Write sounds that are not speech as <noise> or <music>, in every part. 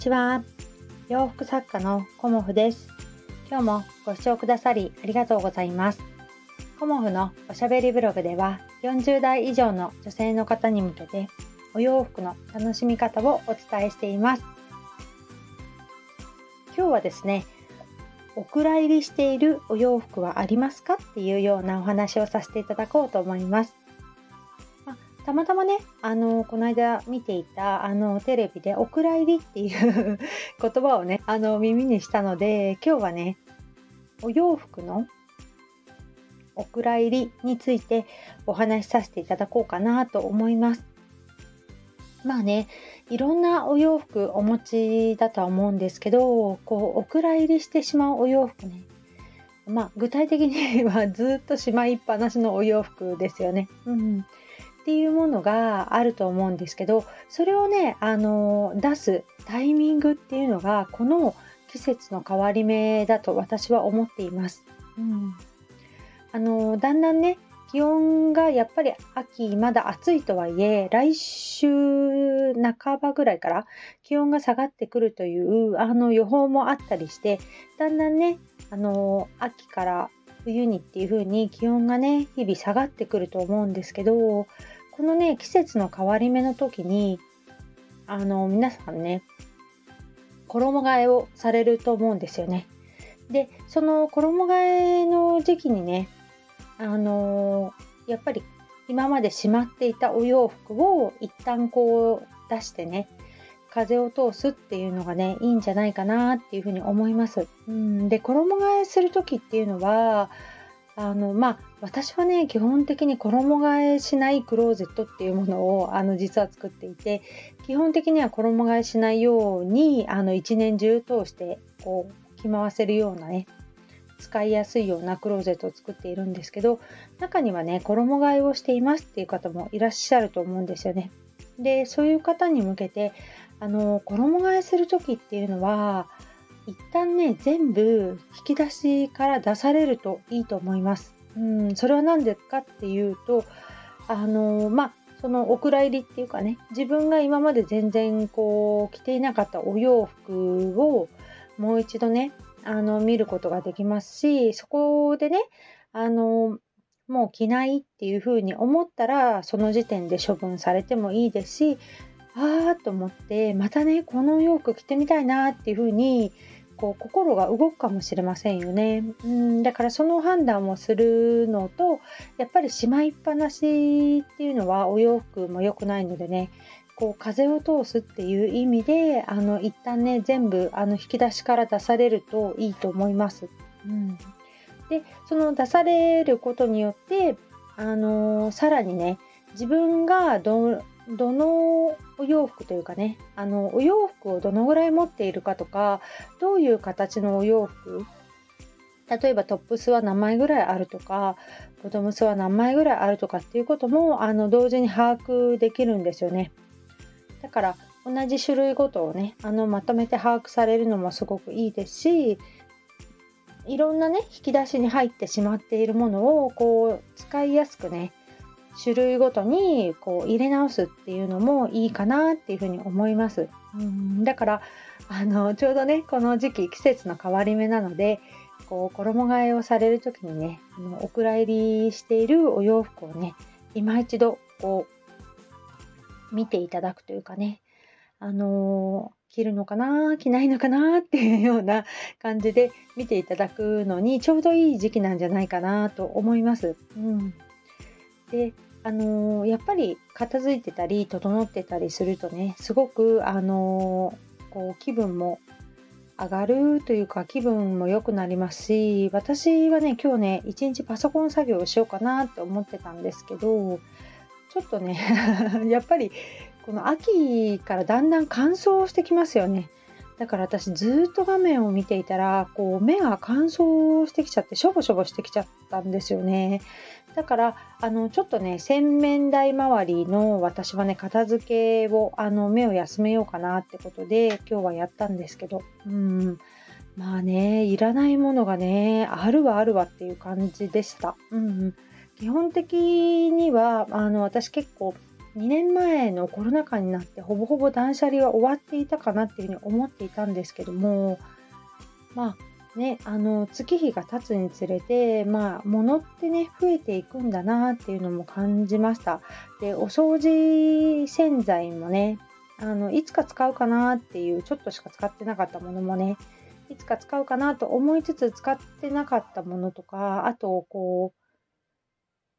ちは。洋服作家のコモフです。今日もご視聴くださりありがとうございます。コモフのおしゃべりブログでは40代以上の女性の方に向けてお洋服の楽しみ方をお伝えしています。今日はですねお蔵入りしているお洋服はありますか？っていうようなお話をさせていただこうと思います。たまたまね、あの、この間見ていた、あの、テレビで、お蔵入りっていう <laughs> 言葉をね、あの、耳にしたので、今日はね、お洋服のお蔵入りについてお話しさせていただこうかなと思います。まあね、いろんなお洋服お持ちだとは思うんですけど、こう、お蔵入りしてしまうお洋服ね。まあ、具体的にはずっとしまいっぱなしのお洋服ですよね。うん。っていうものがあると思うんですけどそれをねあの出すタイミングっていうのがこの季節の変わり目だと私は思っています。うん、あのだんだんね気温がやっぱり秋まだ暑いとはいえ来週半ばぐらいから気温が下がってくるというあの予報もあったりしてだんだんねあの秋から冬にっていう風に気温がね日々下がってくると思うんですけどこのね季節の変わり目の時にあの皆さんね衣替えをされると思うんですよね。でその衣替えの時期にねあのやっぱり今までしまっていたお洋服を一旦こう出してね風を通すっていうのがねいいんじゃないかなっていうふうに思います。うんで衣替えする時っていうのはあのまあ私はね基本的に衣替えしないクローゼットっていうものをあの実は作っていて基本的には衣替えしないようにあの一年中通してこう着回せるようなね使いやすいようなクローゼットを作っているんですけど中にはね衣替えをしていますっていう方もいらっしゃると思うんですよね。でそういう方に向けてあの衣替えする時っていうのは一旦ね全部引き出しから出されるといいと思います。うん、それは何でかっていうとあのまあそのお蔵入りっていうかね自分が今まで全然こう着ていなかったお洋服をもう一度ねあの見ることができますしそこでねあのもう着ないっていうふうに思ったらその時点で処分されてもいいですしああと思ってまたねこの洋服着てみたいなっていう風にこう心が動くかもしれませんよね。うんだからその判断をするのとやっぱりしまいっぱなしっていうのはお洋服も良くないのでねこう風を通すっていう意味であの一旦ね全部あの引き出しから出されるといいと思います。うん、でその出されることによってあのさらにね自分がどどのお洋服というかねあのお洋服をどのぐらい持っているかとかどういう形のお洋服例えばトップスは何枚ぐらいあるとかボトムスは何枚ぐらいあるとかっていうこともあの同時に把握できるんですよね。だから同じ種類ごとをねあのまとめて把握されるのもすごくいいですしいろんなね引き出しに入ってしまっているものをこう使いやすくね種類ごとにこう入れ直すっていうのもいいかなっていうふうに思います。うんだからあのちょうどねこの時期季節の変わり目なのでこう衣替えをされる時にねあのお蔵入りしているお洋服をね今一度こう見ていただくというかねあのー、着るのかな着ないのかなっていうような感じで見ていただくのにちょうどいい時期なんじゃないかなと思います。うんであのー、やっぱり片付いてたり整ってたりするとねすごく、あのー、こう気分も上がるというか気分も良くなりますし私はね今日ね一日パソコン作業をしようかなって思ってたんですけどちょっとね <laughs> やっぱりこの秋からだんだん乾燥してきますよね。だから私ずっと画面を見ていたらこう目が乾燥してきちゃってしょぼしょぼしてきちゃったんですよね。だからあのちょっとね洗面台周りの私はね片付けをあの目を休めようかなってことで今日はやったんですけどうんまあねいらないものがねあるわあるわっていう感じでした。うん、基本的にはあの私結構2年前のコロナ禍になってほぼほぼ断捨離は終わっていたかなっていうふうに思っていたんですけどもまあねあの月日が経つにつれてまあ物ってね増えていくんだなっていうのも感じました。でお掃除洗剤もねあのいつか使うかなっていうちょっとしか使ってなかったものもねいつか使うかなと思いつつ使ってなかったものとかあとこう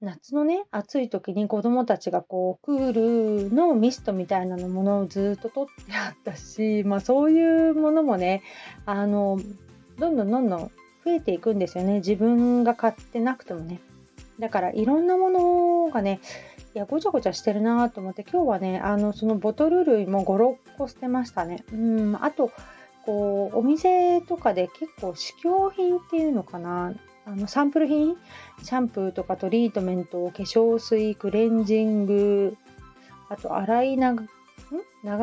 夏のね暑い時に子供たちがこうクールのミストみたいなのものをずっと取ってあったし、まあ、そういうものもねあのどんどんどんどん増えていくんですよね。自分が買ってなくてもね。だからいろんなものがねいやごちゃごちゃしてるなと思って今日はねあのそのボトル類も56個捨てましたね。うんあとこうお店とかで結構試供品っていうのかな。あのサンプル品？シャンプーとかトリートメント化粧水クレンジング。あと洗い流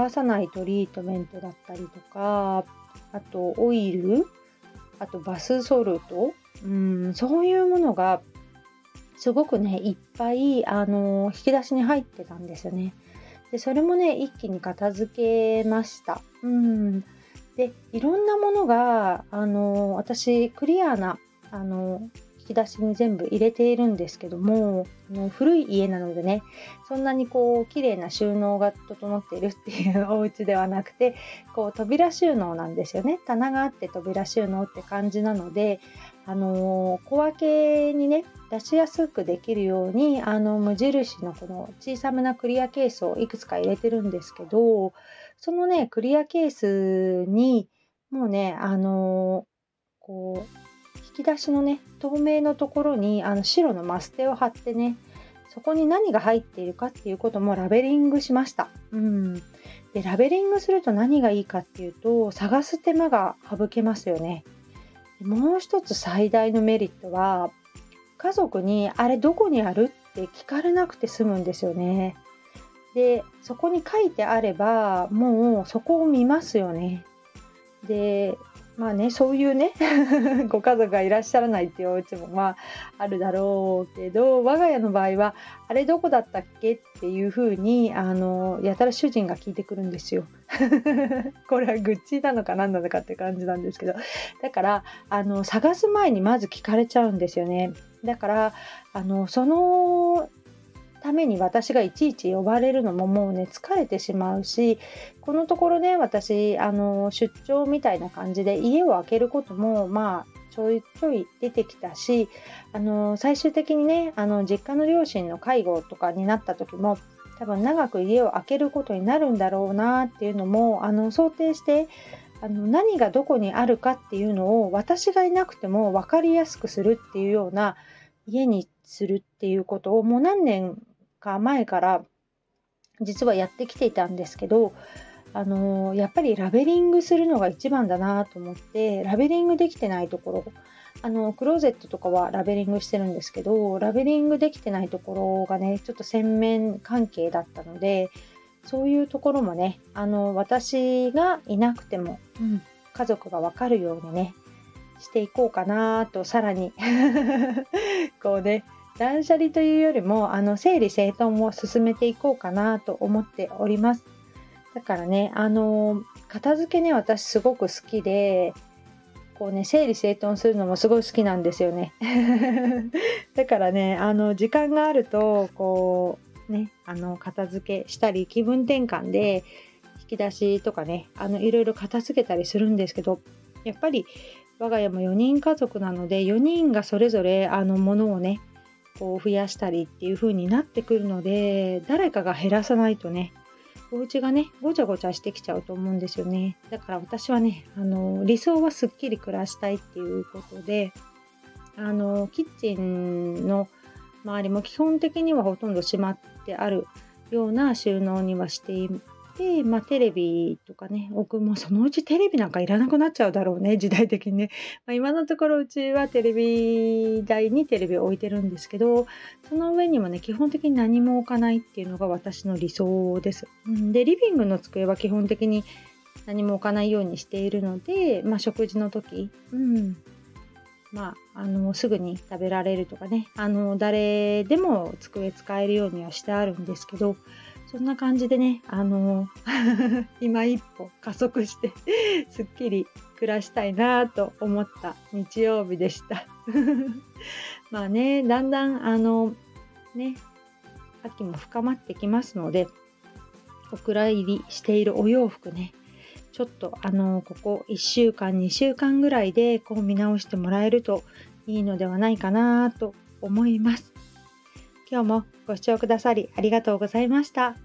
さないトリートメントだったりとか。あとオイル。あとバスソルト。うんそういうものがすごくねいっぱいあの引き出しに入ってたんですよね。でそれもね一気に片付けました。うん。でいろんなものがあの私クリアなあの引き出しに全部入れているんですけどもあの古い家なのでねそんなにこう綺麗な収納が整っているっていうお家ではなくてこう扉収納なんですよね。棚があって扉収納って感じなのであの小分けにね出しやすくできるようにあの無印のこの小さめなクリアケースをいくつか入れてるんですけどそのねクリアケースにもうねあのこうき出しのね透明のところにあの白のマステを貼ってねそこに何が入っているかっていうこともラベリングしました。うん、でラベリングすると何がいいかっていうと探す手間が省けますよね。もう一つ最大のメリットは家族にあれどこにあるって聞かれなくて済むんですよね。でそこに書いてあればもうそこを見ますよね。でまあねそういうね <laughs> ご家族がいらっしゃらないっていうお家もまああるだろうけど我が家の場合はあれどこだったっけっていうふうにあのやたら主人が聞いてくるんですよ。<laughs> これは愚痴なのか何なのかって感じなんですけどだからあの探す前にまず聞かれちゃうんですよね。だからあのそのために私がいちいち呼ばれるのももうね疲れてしまうしこのところね私あの出張みたいな感じで家を空けることもまあちょいちょい出てきたしあの最終的にねあの実家の両親の介護とかになった時も多分長く家を空けることになるんだろうなっていうのもあの想定してあの何がどこにあるかっていうのを私がいなくても分かりやすくするっていうような家にするっていうことをもう何年か前から実はやってきていたんですけどあのー、やっぱりラベリングするのが一番だなと思ってラベリングできてないところあのクローゼットとかはラベリングしてるんですけどラベリングできてないところがねちょっと洗面関係だったのでそういうところもねあの私がいなくても、うん、家族がわかるようにねしていこうかなとさらに <laughs> こうね断捨離というよりもあの整理整頓を進めていこうかなと思っております。だからねあの片付けね私すごく好きでこうね整理整頓するのもすごい好きなんですよね。<laughs> だからねあの時間があるとこうねあの片付けしたり気分転換で引き出しとかねあのいろいろ片付けたりするんですけどやっぱり我が家も4人家族なので4人がそれぞれあのものをねこう増やしたりっていう風になってくるので誰かが減らさないとねお家がねごちゃごちゃしてきちゃうと思うんですよね。だから私はねあの理想はすっきり暮らしたいっていうことであのキッチンの周りも基本的にはほとんど閉まってあるような収納にはしていで、まあ、テレビとかね、置く、もそのうちテレビなんかいらなくなっちゃうだろうね、<laughs> 時代的にね。まあ、今のところうちはテレビ台にテレビを置いてるんですけど、その上にもね、基本的に何も置かないっていうのが私の理想です。で、リビングの机は基本的に何も置かないようにしているので、まあ、食事の時、うん、まあ、あのすぐに食べられるとかねあの誰でも机使えるようにはしてあるんですけどそんな感じでね、あの <laughs> 今一歩加速して <laughs> すっきり暮らしたいなと思った日曜日でした <laughs> まあね、だんだんあのね、秋も深まってきますので、お蔵入りしているお洋服ね、ちょっとあのここ1週間2週間ぐらいでこう見直してもらえるといいのではないかなと思います。今日もご視聴くださりありがとうございました。